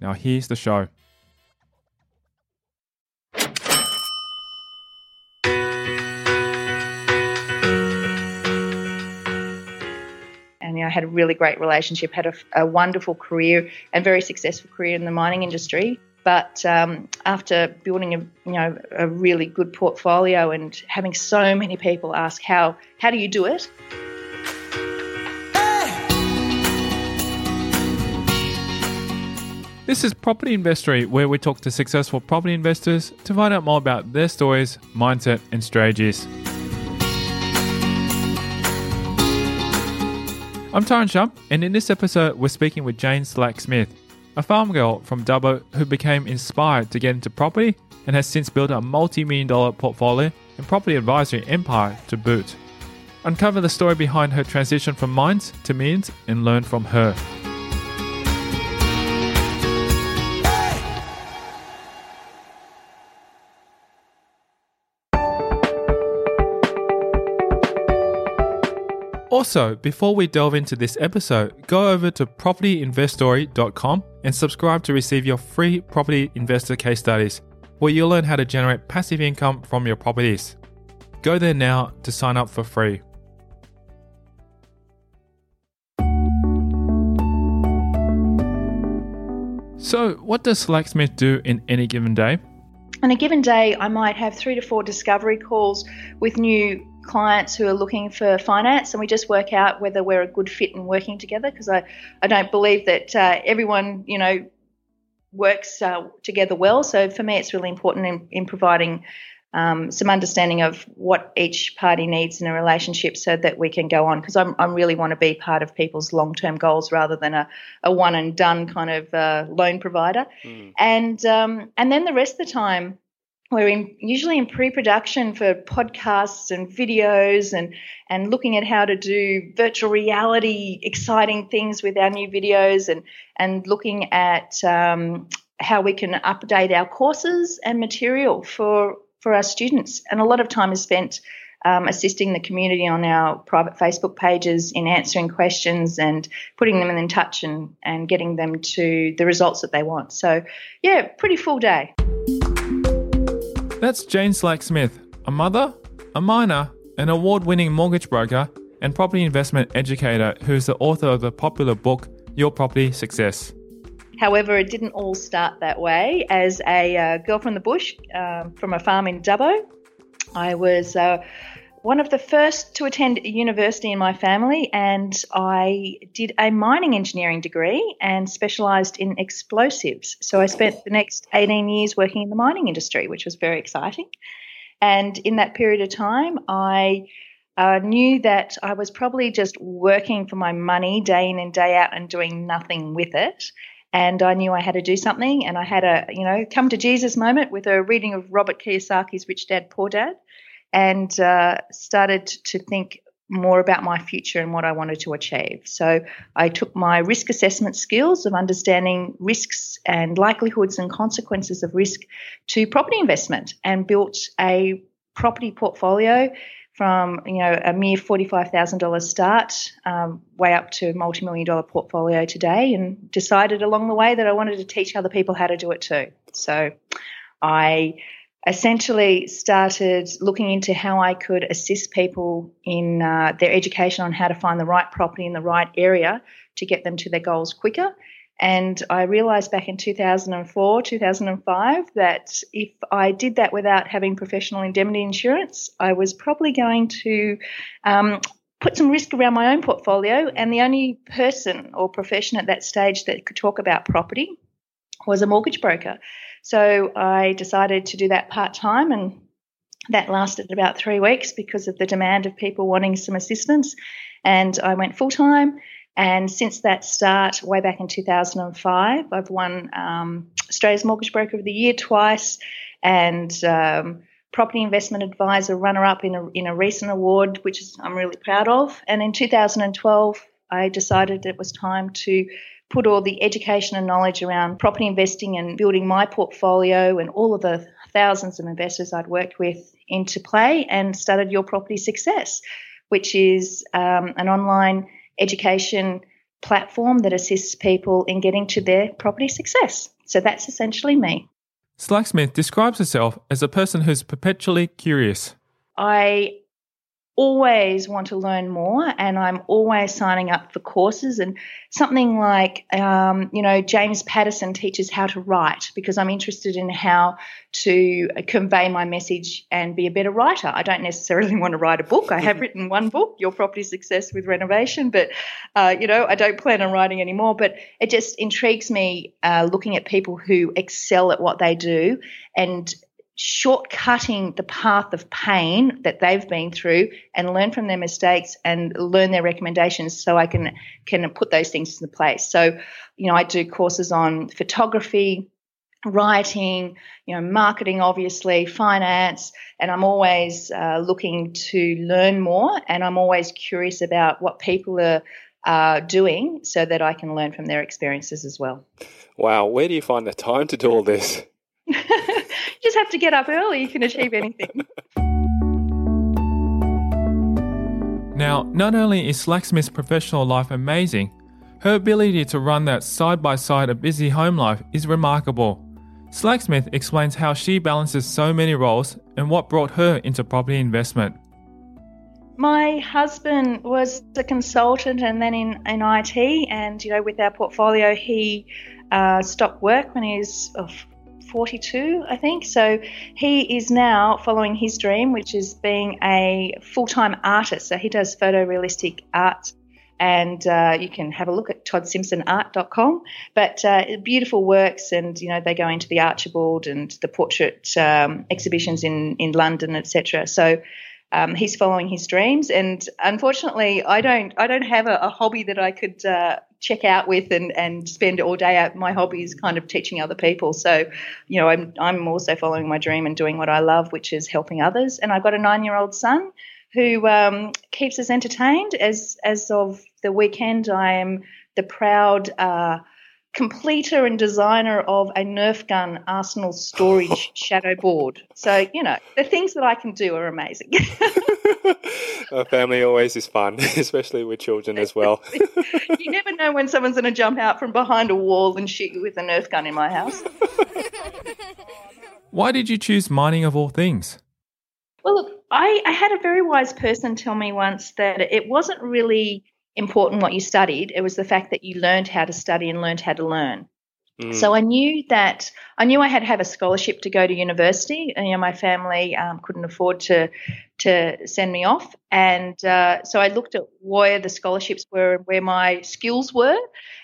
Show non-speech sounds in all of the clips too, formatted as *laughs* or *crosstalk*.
Now here's the show. and you know, had a really great relationship, had a, a, wonderful career and very successful career in the mining industry. But um, after building a you know a really good portfolio and having so many people ask how how do you do it, This is Property Investory, where we talk to successful property investors to find out more about their stories, mindset, and strategies. I'm Tyrone Shum, and in this episode, we're speaking with Jane Slack Smith, a farm girl from Dubbo who became inspired to get into property and has since built a multi million dollar portfolio and property advisory empire to boot. Uncover the story behind her transition from mines to millions and learn from her. Also, before we delve into this episode, go over to propertyinvestory.com and subscribe to receive your free property investor case studies, where you'll learn how to generate passive income from your properties. Go there now to sign up for free. So, what does Slack-Smith do in any given day? On a given day, I might have three to four discovery calls with new clients who are looking for finance and we just work out whether we're a good fit and working together because I, I don't believe that uh, everyone, you know, works uh, together well. So for me, it's really important in, in providing um, some understanding of what each party needs in a relationship so that we can go on because I really want to be part of people's long term goals rather than a, a one and done kind of uh, loan provider. Mm. And, um, and then the rest of the time, we're in, usually in pre-production for podcasts and videos and and looking at how to do virtual reality exciting things with our new videos and and looking at um, how we can update our courses and material for for our students and a lot of time is spent um, assisting the community on our private Facebook pages in answering questions and putting them in touch and, and getting them to the results that they want. So, yeah, pretty full day. That's Jane Slack Smith, a mother, a miner, an award winning mortgage broker, and property investment educator who is the author of the popular book Your Property Success. However, it didn't all start that way. As a uh, girl from the bush, uh, from a farm in Dubbo, I was uh, one of the first to attend university in my family, and I did a mining engineering degree and specialised in explosives. So I spent the next 18 years working in the mining industry, which was very exciting. And in that period of time, I uh, knew that I was probably just working for my money day in and day out and doing nothing with it. And I knew I had to do something, and I had a, you know, come to Jesus moment with a reading of Robert Kiyosaki's Rich Dad Poor Dad and uh, started to think more about my future and what I wanted to achieve. So I took my risk assessment skills of understanding risks and likelihoods and consequences of risk to property investment and built a property portfolio from you know a mere forty-five thousand dollars start, um, way up to a multi-million dollar portfolio today, and decided along the way that I wanted to teach other people how to do it too. So I essentially started looking into how I could assist people in uh, their education on how to find the right property in the right area to get them to their goals quicker. And I realized back in 2004, 2005 that if I did that without having professional indemnity insurance, I was probably going to um, put some risk around my own portfolio. And the only person or profession at that stage that could talk about property was a mortgage broker. So I decided to do that part time and that lasted about three weeks because of the demand of people wanting some assistance. And I went full time And since that start, way back in 2005, I've won um, Australia's Mortgage Broker of the Year twice and um, Property Investment Advisor runner up in a, in a recent award, which is, I'm really proud of. And in 2012, I decided it was time to put all the education and knowledge around property investing and building my portfolio and all of the thousands of investors I'd worked with into play and started Your Property Success, which is um, an online education platform that assists people in getting to their property success. So that's essentially me. Slack-Smith describes herself as a person who's perpetually curious. I always want to learn more and I'm always signing up for courses and something like, um, you know, James Patterson teaches how to write because I'm interested in how to convey my message and be a better writer. I don't necessarily want to write a book. I have *laughs* written one book, Your Property Success with Renovation, but, uh, you know, I don't plan on writing anymore. But it just intrigues me uh, looking at people who excel at what they do and shortcutting the path of pain that they've been through and learn from their mistakes and learn their recommendations so I can can put those things into place. So, you know, I do courses on photography, writing, you know, marketing, obviously, finance, and I'm always uh, looking to learn more and I'm always curious about what people are uh, doing so that I can learn from their experiences as well. Wow, where do you find the time to do all this? *laughs* *laughs* just have to get up early, you can achieve anything. *laughs* Now, not only is Slack-Smith's professional life amazing, her ability to run that side by side a busy home life is remarkable. Slack-Smith explains how she balances so many roles and what brought her into property investment. My husband was a consultant and then in, in IT, and you know, with our portfolio, he uh, stopped work when he was 42, I think. So he is now following his dream, which is being a full time artist. So he does photorealistic art. And uh, you can have a look at toddsimpsonart.com. But uh, beautiful works, and you know they go into the Archibald and the portrait um, exhibitions in in London, etc. So um, he's following his dreams, and unfortunately, I don't. I don't have a, a hobby that I could uh, check out with and, and spend all day out. My hobby is kind of teaching other people. So, you know, I'm I'm also following my dream and doing what I love, which is helping others. And I've got a nine year old son who um, keeps us entertained. As as of the weekend, I am the proud. Uh, completer and designer of a Nerf gun arsenal storage *laughs* shadow board. So, you know, the things that I can do are amazing. *laughs* a family always is fun, *laughs* especially with children as well. you never know when someone's going to jump out from behind a wall and shoot you with a Nerf gun in my house. Why did you choose mining of all things? Well, look, I, I had a very wise person tell me once that it wasn't really important what you studied. It was the fact that you learned how to study and learned how to learn. Mm. So I knew that I knew I had to have a scholarship to go to university. And, you know, my family um, couldn't afford to to send me off, and uh, so I looked at where the scholarships were and where my skills were.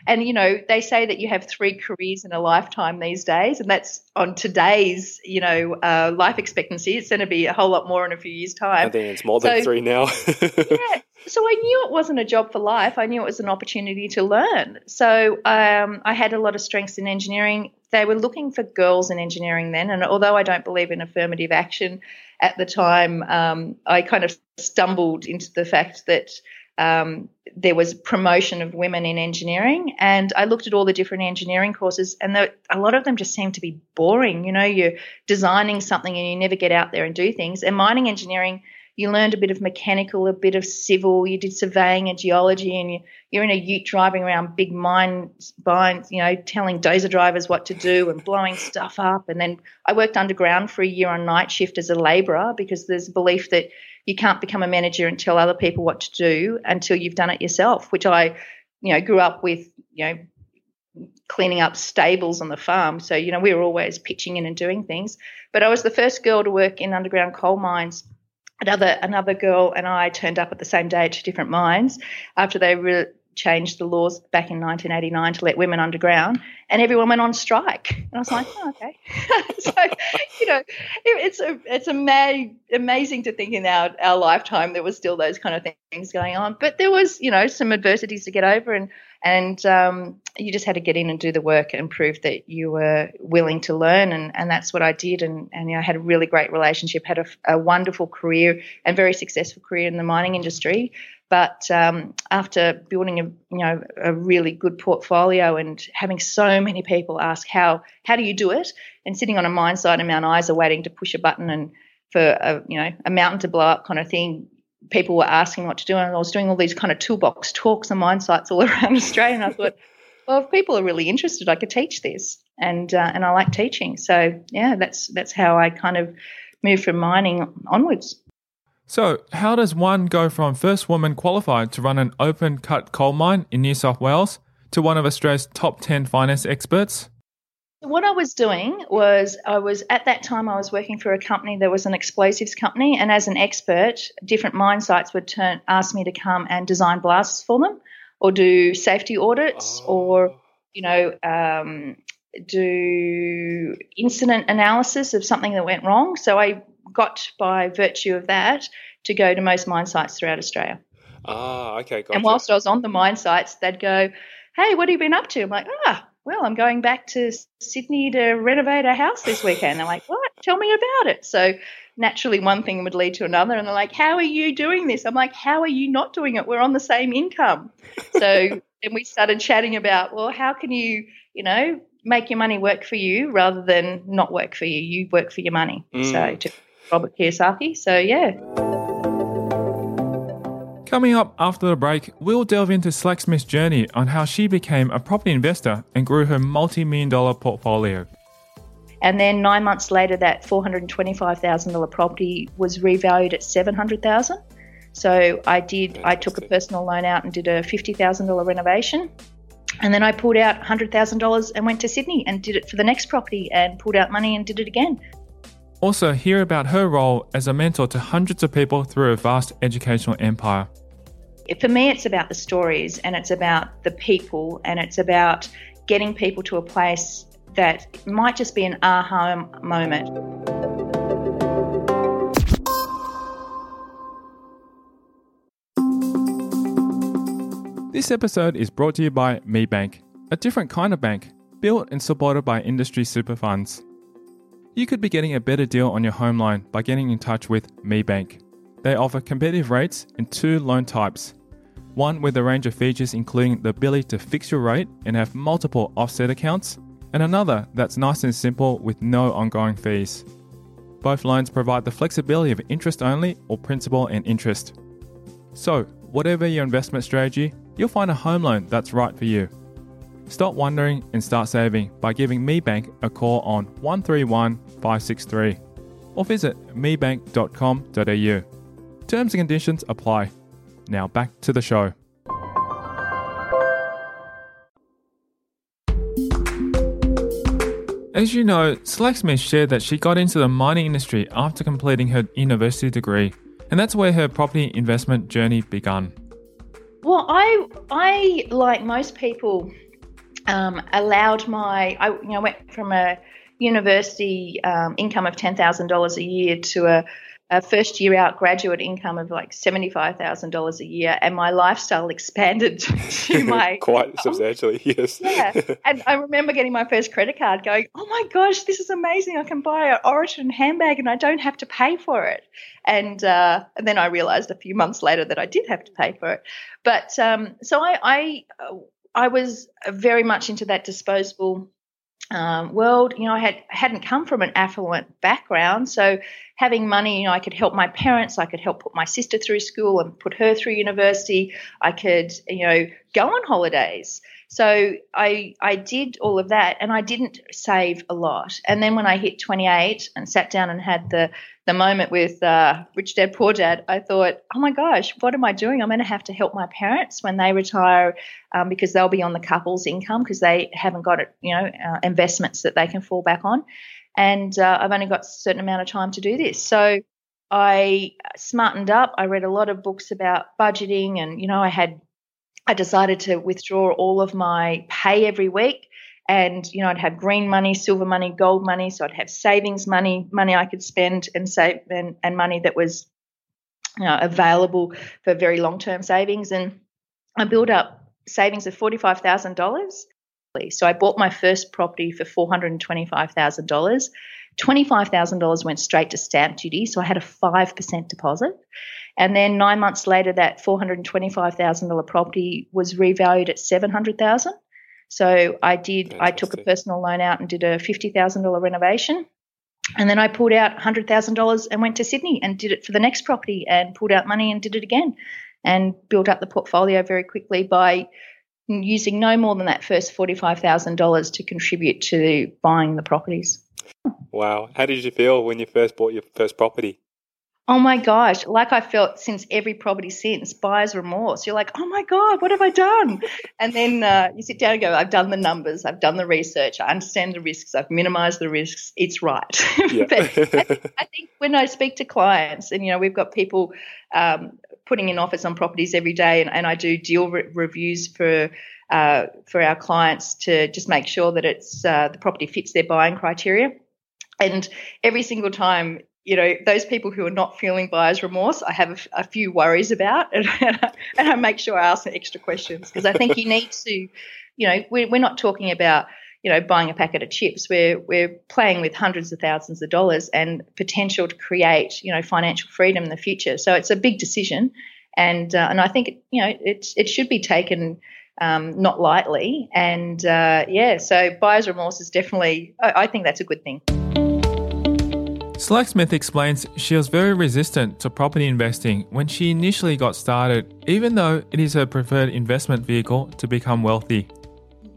And you know, they say that you have three careers in a lifetime these days, and that's on today's you know uh, life expectancy. It's going to be a whole lot more in a few years' time. I think it's more than three now. *laughs* yeah, so I knew it wasn't a job for life. I knew it was an opportunity to learn. So um, I had a lot of strengths in engineering. They were looking for girls in engineering then, and although I don't believe in affirmative action at the time, um, I kind of stumbled into the fact that um, there was promotion of women in engineering, and I looked at all the different engineering courses, and the, a lot of them just seemed to be boring. You know, you're designing something and you never get out there and do things. And mining engineering you learned a bit of mechanical, a bit of civil, you did surveying and geology, and you, you're in a ute driving around big mines, mines, you know, telling dozer drivers what to do and blowing stuff up. And then I worked underground for a year on night shift as a labourer because there's a belief that you can't become a manager and tell other people what to do until you've done it yourself, which I, you know, grew up with, you know, cleaning up stables on the farm. So, you know, we were always pitching in and doing things. But I was the first girl to work in underground coal mines another another girl and I turned up at the same day two different mines after they re- changed the laws back in 1989 to let women underground, and everyone went on strike. And I was like, oh, okay. *laughs* so you know, it, it's a, it's ama- amazing to think in our, our lifetime there was still those kind of things going on. But there was, you know, some adversities to get over, and and um, you just had to get in and do the work and prove that you were willing to learn, and, and that's what I did. And and you know, I had a really great relationship, had a, a wonderful career and very successful career in the mining industry. But um, after building a you know a really good portfolio and having so many people ask how how do you do it, and sitting on a mine site in Mount Isa waiting to push a button and for a you know a mountain to blow up kind of thing, people were asking what to do, and I was doing all these kind of toolbox talks and mine sites all *laughs* around Australia, and I thought. *laughs* Well, if people are really interested, I could teach this, and uh, and I like teaching. So yeah, that's that's how I kind of moved from mining onwards. So, how does one go from first woman qualified to run an open cut coal mine in New South Wales to one of Australia's top 10 finance experts? What I was doing was, I was at that time, I was working for a company that was an explosives company, and as an expert, different mine sites would turn, ask me to come and design blasts for them, or do safety audits, oh. or you know, um, do incident analysis of something that went wrong. So I got by virtue of that to go to most mine sites throughout Australia. Ah, okay, gotcha. And whilst I was on the mine sites, they'd go, "Hey, what have you been up to?" I'm like, "Ah, well, I'm going back to Sydney to renovate a house this weekend." They're like, "What? Tell me about it." So naturally, one thing would lead to another, and they're like, "How are you doing this?" I'm like, "How are you not doing it? We're on the same income." So *laughs* then we started chatting about, well, how can you, you know, make your money work for you rather than not work for you. You work for your money. Mm. So to Robert Kiyosaki. So yeah. Coming up after the break, we'll delve into Slack-Smith's journey on how she became a property investor and grew her multi million dollar portfolio. And then nine months later, that $425,000 property was revalued at 700000 So I did, I took a personal loan out and did a $50,000 renovation. And then I pulled out $100,000 and went to Sydney and did it for the next property and pulled out money and did it again. Also, hear about her role as a mentor to hundreds of people through a vast educational empire. For me, it's about the stories and it's about the people and it's about getting people to a place that might just be an aha moment. This episode is brought to you by MeBank, a different kind of bank, built and supported by industry super funds. You could be getting a better deal on your home loan by getting in touch with MeBank. They offer competitive rates in two loan types. One with a range of features including the ability to fix your rate and have multiple offset accounts, and another that's nice and simple with no ongoing fees. Both loans provide the flexibility of interest only or principal and interest. So, whatever your investment strategy, you'll find a home loan that's right for you. Stop wondering and start saving by giving MeBank a call on 131 563 or visit mebank.com.au. Terms and conditions apply. Now back to the show. As you know, Slack-Smith shared that she got into the mining industry after completing her university degree, and that's where her property investment journey began. Well, I, I like most people, um, allowed my I you know went from a university um, income of ten thousand dollars a year to a, a, first year out graduate income of like seventy five thousand dollars a year, and my lifestyle expanded *laughs* to *laughs* my quite substantially. Yes. Yeah, and I remember getting my first credit card, going, "Oh my gosh, this is amazing! I can buy an Oroton handbag, and I don't have to pay for it." And, uh, and then I realized a few months later that I did have to pay for it. But um, so I, I I was very much into that disposable um, world. You know, I had hadn't come from an affluent background, so having money, you know, I could help my parents, I could help put my sister through school and put her through university. I could, you know, go on holidays. So I I did all of that, and I didn't save a lot. And then when I hit 28 and sat down and had the the moment with uh, Rich Dad Poor Dad, I thought, oh my gosh, what am I doing? I'm going to have to help my parents when they retire um, because they'll be on the couple's income because they haven't got you know uh, investments that they can fall back on, and uh, I've only got a certain amount of time to do this. So I smartened up. I read a lot of books about budgeting, and you know I had I decided to withdraw all of my pay every week. And, you know, I'd have green money, silver money, gold money. So I'd have savings money, money I could spend and save, and, and money that was you know, available for very long term savings. And I built up savings of $45,000. So I bought my first property for $425,000. $25,000 went straight to stamp duty, so I had a 5% deposit. And then nine months later, that $425,000 property was revalued at 700000 So I did, I took a personal loan out and did a $50,000 renovation. And then I pulled out $100,000 and went to Sydney and did it for the next property and pulled out money and did it again and built up the portfolio very quickly by using no more than that first $45,000 to contribute to buying the properties. Wow. How did you feel when you first bought your first property? Oh my gosh, like I felt since every property since, buyer's remorse. You're like, oh my God, what have I done? and then uh, you sit down and go, I've done the numbers, I've done the research, I understand the risks, I've minimized the risks, it's right. *laughs* but I think, *laughs* I think, when I speak to clients, and you know, we've got people um, putting in offers on properties every day, and, and I do deal re- reviews for. Uh, for our clients to just make sure that it's uh, the property fits their buying criteria. And every single time, you know, those people who are not feeling buyer's remorse, I have a, few worries about, *laughs* and, and, I make sure I ask extra questions because I think you need to, you know, we're, we're not talking about you know, buying a packet of chips. We're we're playing with hundreds of thousands of dollars and potential to create, you know, financial freedom in the future. So it's a big decision, and uh, and I think you know it it should be taken um, not lightly. And uh, yeah, so buyer's remorse is definitely. I, I think that's a good thing. Slack-Smith explains she was very resistant to property investing when she initially got started, even though it is her preferred investment vehicle to become wealthy.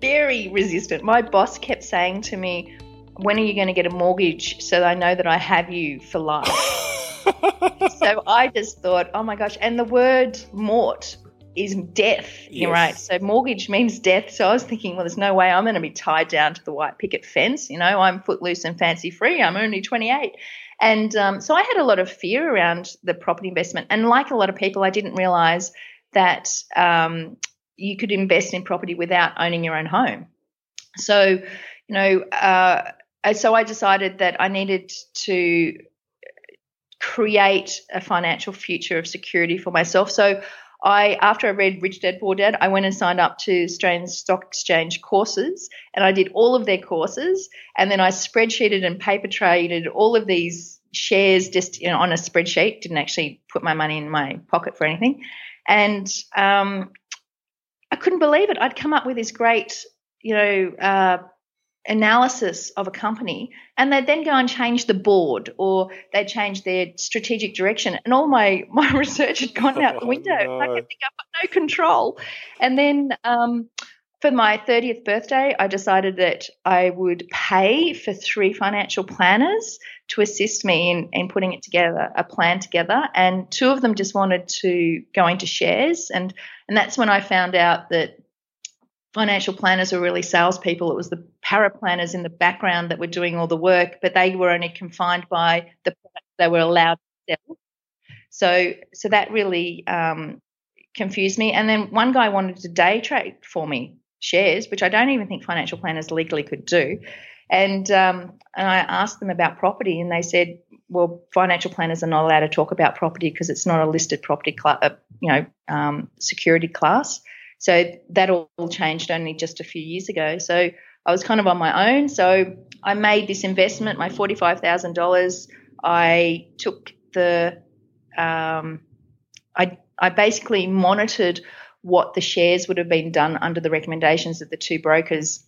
Very resistant. My boss kept saying to me, When are you going to get a mortgage so that I know that I have you for life? *laughs* so I just thought, Oh my gosh. And the word mort is death, yes. right? So mortgage means death. So I was thinking, well, there's no way I'm going to be tied down to the white picket fence. You know, I'm footloose and fancy free. I'm only 28. And um, so I had a lot of fear around the property investment. And like a lot of people, I didn't realize that um, you could invest in property without owning your own home. So, you know, uh, so I decided that I needed to create a financial future of security for myself. So I after I read Rich Dad Poor Dad, I went and signed up to Australian Stock Exchange courses, and I did all of their courses, and then I spreadsheeted and paper traded all of these shares just you know, on a spreadsheet. Didn't actually put my money in my pocket for anything, and um, I couldn't believe it. I'd come up with this great, you know, uh, analysis of a company and they'd then go and change the board or they'd change their strategic direction. And all my *laughs* my research had gone out the oh, window. oh, no. i kept thinking i've got no control. And then um, for my 30th birthday i decided that i would pay for three financial planners to assist me in, in putting it together a plan together. And two of them just wanted to go into shares. And and that's when i found out that financial planners were really salespeople. It was the para planners in the background that were doing all the work, but they were only confined by the products they were allowed to sell. So, so that really um, confused me. And then one guy wanted to day trade for me shares, which I don't even think financial planners legally could do. And um, and I asked them about property, and they said, "Well, financial planners are not allowed to talk about property because it's not a listed property, cl- uh, you know, um, security class." So that all changed only just a few years ago. So I was kind of on my own. So I made this investment, my $45,000. I took the, um, I, I basically monitored what the shares would have been done under the recommendations of the two brokers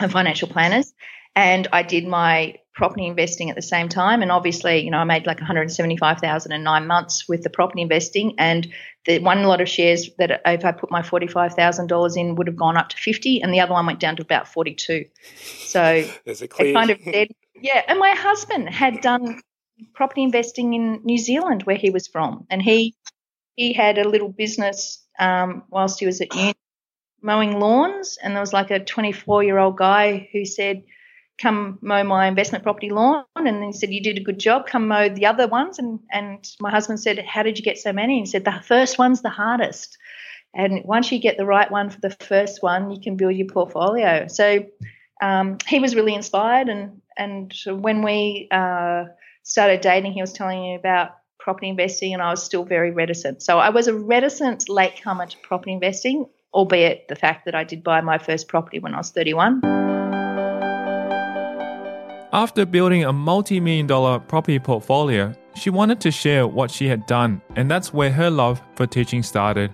and financial planners. And I did my property investing at the same time. And obviously, you know, I made like 175,000 in nine months with the property investing. And the one lot of shares that if I put my $45,000 in would have gone up to 50 and the other one went down to about 42. So *laughs* There's a clear... kind of said, yeah. And my husband had done property investing in New Zealand where he was from. And he, he had a little business um, whilst he was at uni mowing lawns. And there was like a 24 year old guy who said, come mow my investment property lawn. And he said you did a good job. Come mow the other ones. And and my husband said how did you get so many? And he said the first one's the hardest. And once you get the right one for the first one you can build your portfolio. So um, he was really inspired, and and when we uh, started dating, he was telling me about property investing, and I was still very reticent. So I was a reticent latecomer to property investing, albeit the fact that I did buy my first property when I was 31. After building a multi million dollar property portfolio, she wanted to share what she had done, and that's where her love for teaching started.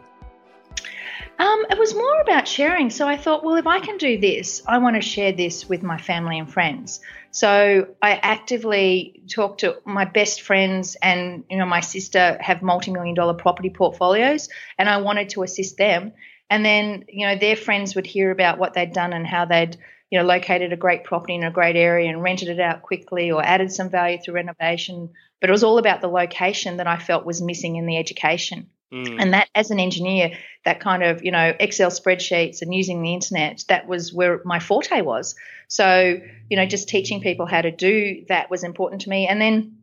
Um, it was more about sharing. So I thought, well, if I can do this, I want to share this with my family and friends. So I actively talked to my best friends and you know my sister have multi-million dollar property portfolios, and I wanted to assist them. And then you know their friends would hear about what they'd done and how they'd you know located a great property in a great area and rented it out quickly or added some value through renovation. But it was all about the location that I felt was missing in the education. Mm. And that, as an engineer, that kind of, you know, Excel spreadsheets and using the internet, that was where my forte was. So, you know, just teaching people how to do that was important to me. And then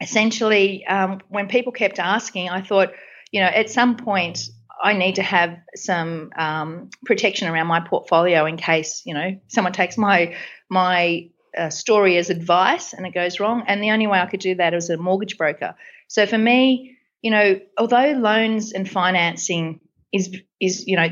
essentially, um, when people kept asking, I thought, you know, at some point, I need to have some um, protection around my portfolio in case, you know, someone takes my my uh, story as advice and it goes wrong. And the only way I could do that was a mortgage broker. So for me, you know, although loans and financing is is you know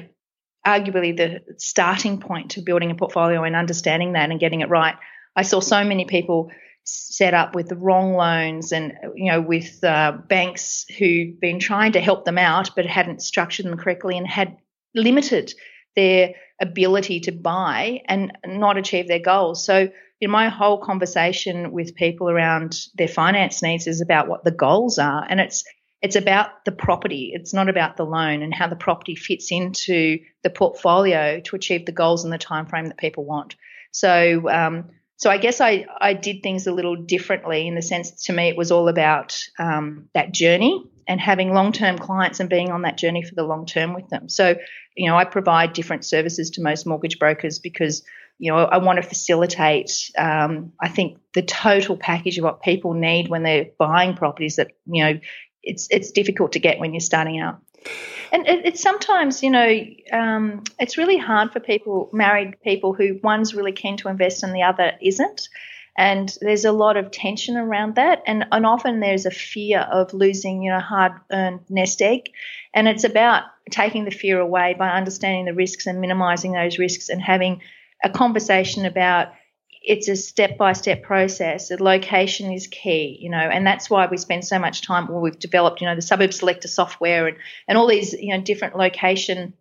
arguably the starting point to building a portfolio and understanding that and getting it right, I saw so many people set up with the wrong loans and you know with uh, banks who've been trying to help them out but hadn't structured them correctly and had limited their ability to buy and not achieve their goals. So in my whole conversation with people around their finance needs is about what the goals are and it's it's about the property. It's not about the loan and how the property fits into the portfolio to achieve the goals and the time frame that people want. So, um, so I guess I, I did things a little differently in the sense to me it was all about um, that journey and having long term clients and being on that journey for the long term with them. So, you know, I provide different services to most mortgage brokers because you know, I want to facilitate, um, I think, the total package of what people need when they're buying properties that, you know, it's it's difficult to get when you're starting out. And it, it's sometimes, you know, um, it's really hard for people, married people, who one's really keen to invest and the other isn't. And there's a lot of tension around that. And, and often there's a fear of losing, you know, hard earned nest egg. And it's about taking the fear away by understanding the risks and minimizing those risks and having a conversation about it's a step by step process. The location is key, you know, and that's why we spend so much time. Well, we've developed, you know, the suburb selector software and, and all these, you know, different location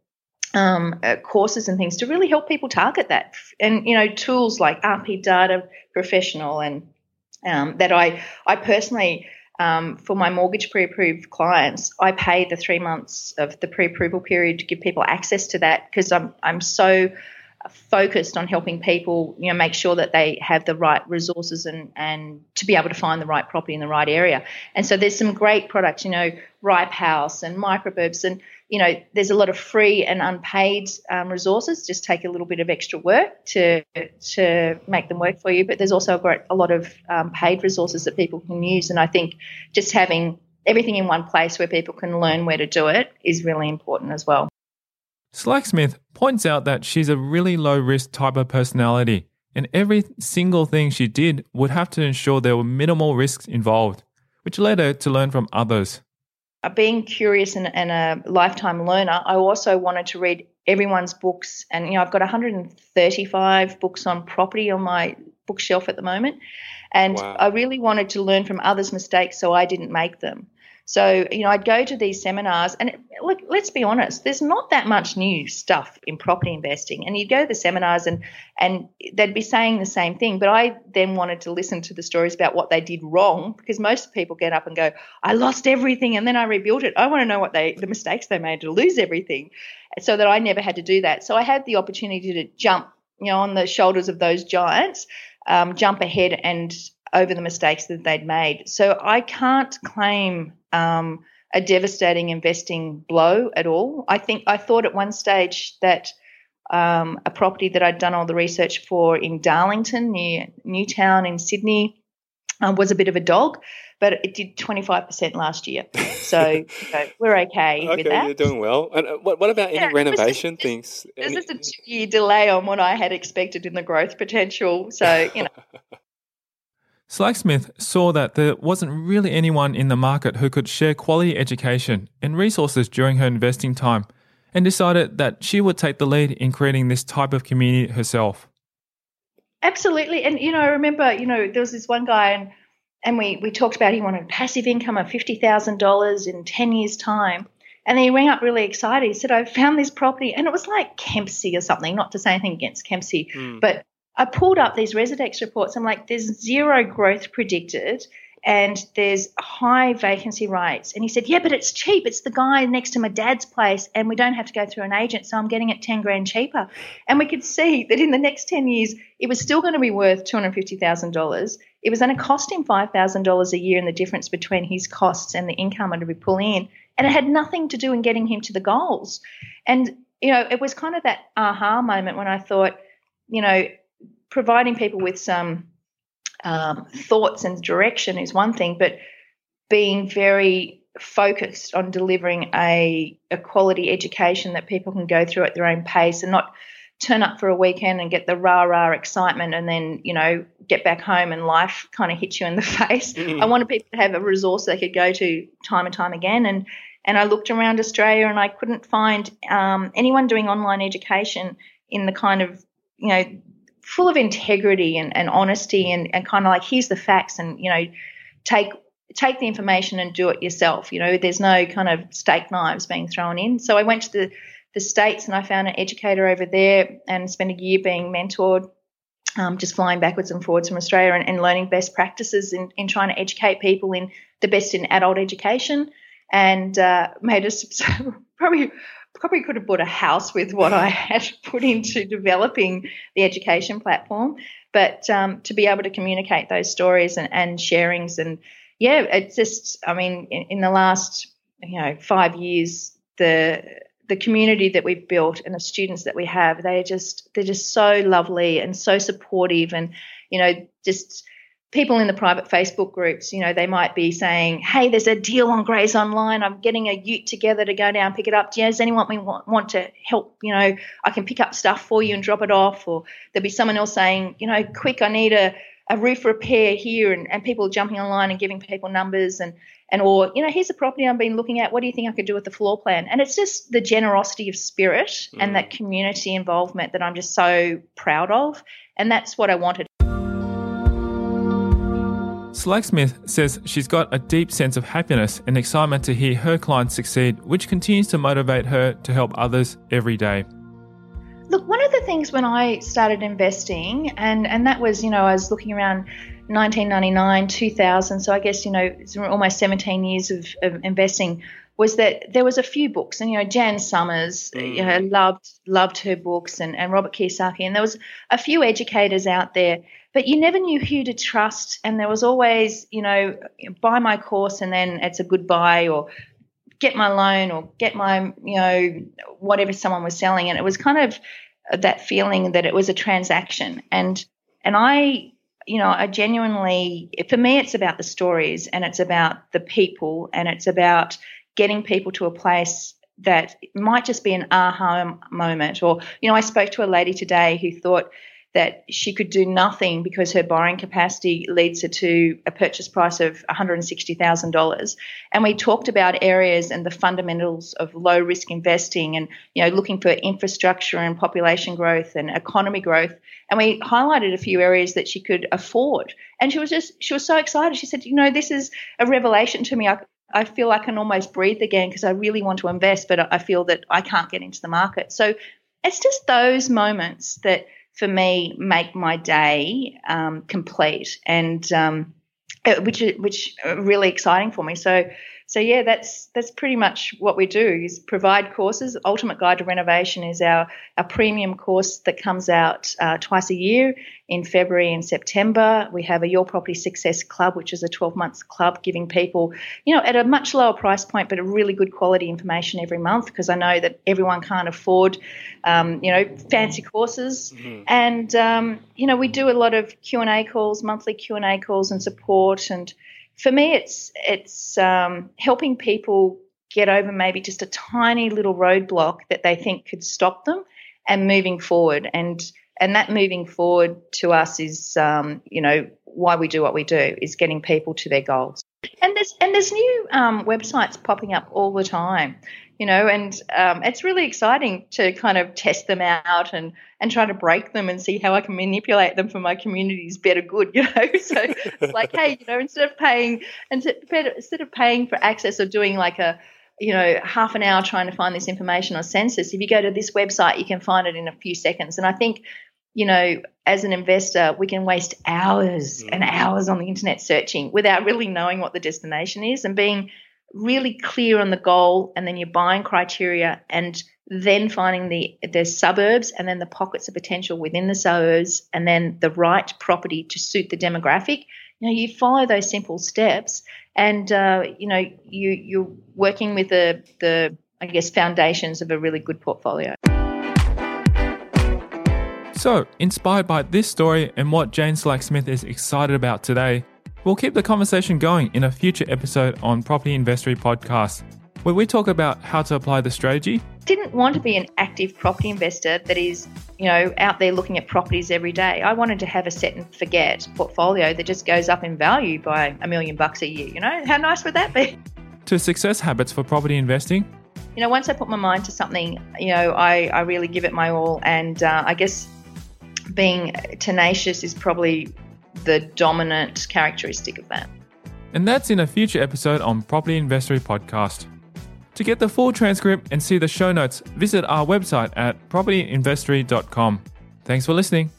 um, uh, courses and things to really help people target that. And, you know, tools like RP Data Professional and um, that I, I personally, um, for my mortgage pre-approved clients, I pay the three months of the pre-approval period to give people access to that because I'm I'm so focused on helping people, you know, make sure that they have the right resources and, and to be able to find the right property in the right area. And so there's some great products, you know, Ripe House and Microburbs and, you know, there's a lot of free and unpaid um, resources. Just take a little bit of extra work to to make them work for you. But there's also a, great, a lot of um, paid resources that people can use. And I think just having everything in one place where people can learn where to do it is really important as well. Slack-Smith points out that she's a really low risk type of personality, and every single thing she did would have to ensure there were minimal risks involved, which led her to learn from others. Uh, being curious and, and a lifetime learner, I also wanted to read everyone's books, and you know I've got 135 books on property on my bookshelf at the moment, and wow. I really wanted to learn from others' mistakes so I didn't make them. So, you know, I'd go to these seminars and look, let's be honest, there's not that much new stuff in property investing. And you'd go to the seminars and, and they'd be saying the same thing. But I then wanted to listen to the stories about what they did wrong because most people get up and go, I lost everything and then I rebuilt it. I want to know what they, the mistakes they made to lose everything so that I never had to do that. So I had the opportunity to jump, you know, on the shoulders of those giants, um, jump ahead and over the mistakes that they'd made. So I can't claim um, a devastating investing blow at all. I think I thought at one stage that um, a property that I'd done all the research for in Darlington, near Newtown in Sydney, um, was a bit of a dog, but it did 25% last year. *laughs* So you know, we're okay, okay, with that. you're doing well. And uh, what, what about any Yeah, renovation just- things? There's Any- just a two year delay on what I had expected in the growth potential. So, you know, *laughs* Slack-Smith saw that there wasn't really anyone in the market who could share quality education and resources during her investing time and decided that she would take the lead in creating this type of community herself. Absolutely. And, you know, I remember, you know, there was this one guy and and we, we talked about he wanted passive income of $50,000 in 10 years' time. And then he rang up really excited. He said, I found this property. And it was like Kempsey or something, not to say anything against Kempsey. Hmm. But I pulled up these Residex reports. I'm like, there's zero growth predicted and there's high vacancy rates. And he said, yeah, but it's cheap. It's the guy next to my dad's place and we don't have to go through an agent. So I'm getting it 10 grand cheaper. And we could see that in the next 10 years, it was still going to be worth $250,000. It was going to cost him $5,000 a year in the difference between his costs and the income that we pull in. And it had nothing to do in getting him to the goals. And, you know, it was kind of that aha moment when I thought, you know, providing people with some um, thoughts and direction is one thing, but being very focused on delivering a, a quality education that people can go through at their own pace and not turn up for a weekend and get the rah rah excitement and then you know get back home and life kind of hits you in the *laughs* face. Mm. I wanted people to have a resource they could go to time and time again and and I looked around Australia and I couldn't find um, anyone doing online education in the kind of you know full of integrity and, and honesty and, and kind of like here's the facts and you know take take the information and do it yourself. You know there's no kind of steak knives being thrown in. So i went to the the states and i found an educator over there and spent a year being mentored um, just flying backwards and forwards from australia and, and learning best practices in, in trying to educate people in the best in adult education. And uh, made us *laughs* probably probably could have bought a house with what I had *laughs* put into developing the education platform. But um, to be able to communicate those stories and, and sharings, and yeah, it's just, I mean, in, in the last you know five years, the the community that we've built and the students that we have, they are just they're just so lovely and so supportive, and you know just people in the private Facebook groups, you know, they might be saying, "Hey, there's a deal on Grays Online. I'm getting a Ute together to go down and pick it up. Do you, Does anyone we want, want to help? You know, I can pick up stuff for you and drop it off." Or there'll be someone else saying, "You know, quick, I need a, a roof repair here," and, and people jumping online and giving people numbers and and or you know, here's a property I've been looking at. What do you think I could do with the floor plan? And it's just the generosity of spirit Mm. and that community involvement that I'm just so proud of, and that's what I wanted. Slack-Smith says she's got a deep sense of happiness and excitement to hear her clients succeed, which continues to motivate her to help others every day. Look, one of the things when I started investing, and, and that was, you know, I was looking around 1999, 2000, so I guess, you know, it's almost 17 years of, of investing, was that there was a few books, and, you know, Jan Somers, you mm. know, loved loved her books, and, and Robert Kiyosaki, and there was a few educators out there, but you never knew who to trust, and there was always, you know, buy my course and then it's a goodbye, or get my loan or get my you know whatever someone was selling and it was kind of that feeling that it was a transaction and and I you know I genuinely for me it's about the stories and it's about the people and it's about getting people to a place that might just be an aha moment or you know I spoke to a lady today who thought that she could do nothing because her borrowing capacity leads her to a purchase price of $160,000. And we talked about areas and the fundamentals of low risk investing and, you know, looking for infrastructure and population growth and economy growth. And we highlighted a few areas that she could afford. And she was just, she was so excited. She said, you know, this is a revelation to me. I, I feel I can almost breathe again because I really want to invest, but I feel that I can't get into the market. So it's just those moments that for me make my day um, complete and um, which which are really exciting for me. So so yeah, that's that's pretty much what we do is provide courses. Ultimate Guide to Renovation is our our premium course that comes out uh, twice a year in February and September. We have a Your Property Success Club, which is a 12 months club, giving people, you know, at a much lower price point, but a really good quality information every month because I know that everyone can't afford, um, you know, fancy courses. Mm-hmm. And um, you know, we do a lot of Q and A calls, monthly Q and A calls, and support and for me, it's it's um, helping people get over maybe just a tiny little roadblock that they think could stop them and moving forward. And and that moving forward to us is, um, you know, why we do what we do is getting people to their goals. And there's and there's new um, websites popping up all the time you know, and um, it's really exciting to kind of test them out and and try to break them and see how I can manipulate them for my community's better good, *laughs* you know. So it's like, hey, you know, instead of paying instead of paying for access or doing like a you know half an hour trying to find this information on census, if you go to this website, you can find it in a few seconds. And I think you know, as an investor, we can waste hours and mm. hours on the internet searching without really knowing what the destination is and being really clear on the goal and then your buying criteria and then finding the the suburbs and then the pockets of potential within the suburbs and then the right property to suit the demographic. You know you follow those simple steps and uh, you know you you're working with the the i guess foundations of a really good portfolio. So inspired by this story and what Jane Slack-Smith is excited about today We'll keep the conversation going in a future episode on Property Investory Podcast, where we talk about how to apply the strategy. Didn't want to be an active property investor that is, you know, out there looking at properties every day. I wanted to have a set and forget portfolio that just goes up in value by a million bucks a year. You know, how nice would that be? To success habits for property investing. You know, once I put my mind to something, you know, I, I really give it my all. And uh, I guess being tenacious is probably the dominant characteristic of that. And that's in a future episode on Property Investory Podcast. To get the full transcript and see the show notes, visit our website at propertyinvestory.com. Thanks for listening.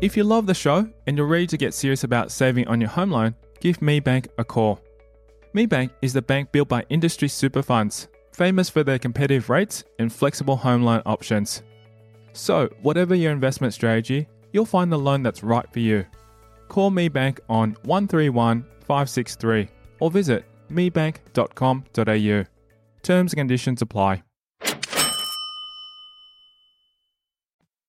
If you love the show and you're ready to get serious about saving on your home loan, give MeBank a call. MeBank is the bank built by industry super funds, famous for their competitive rates and flexible home loan options. So, whatever your investment strategy, you'll find the loan that's right for you. Call MeBank on 131 563 or visit mebank.com.au. Terms and conditions apply.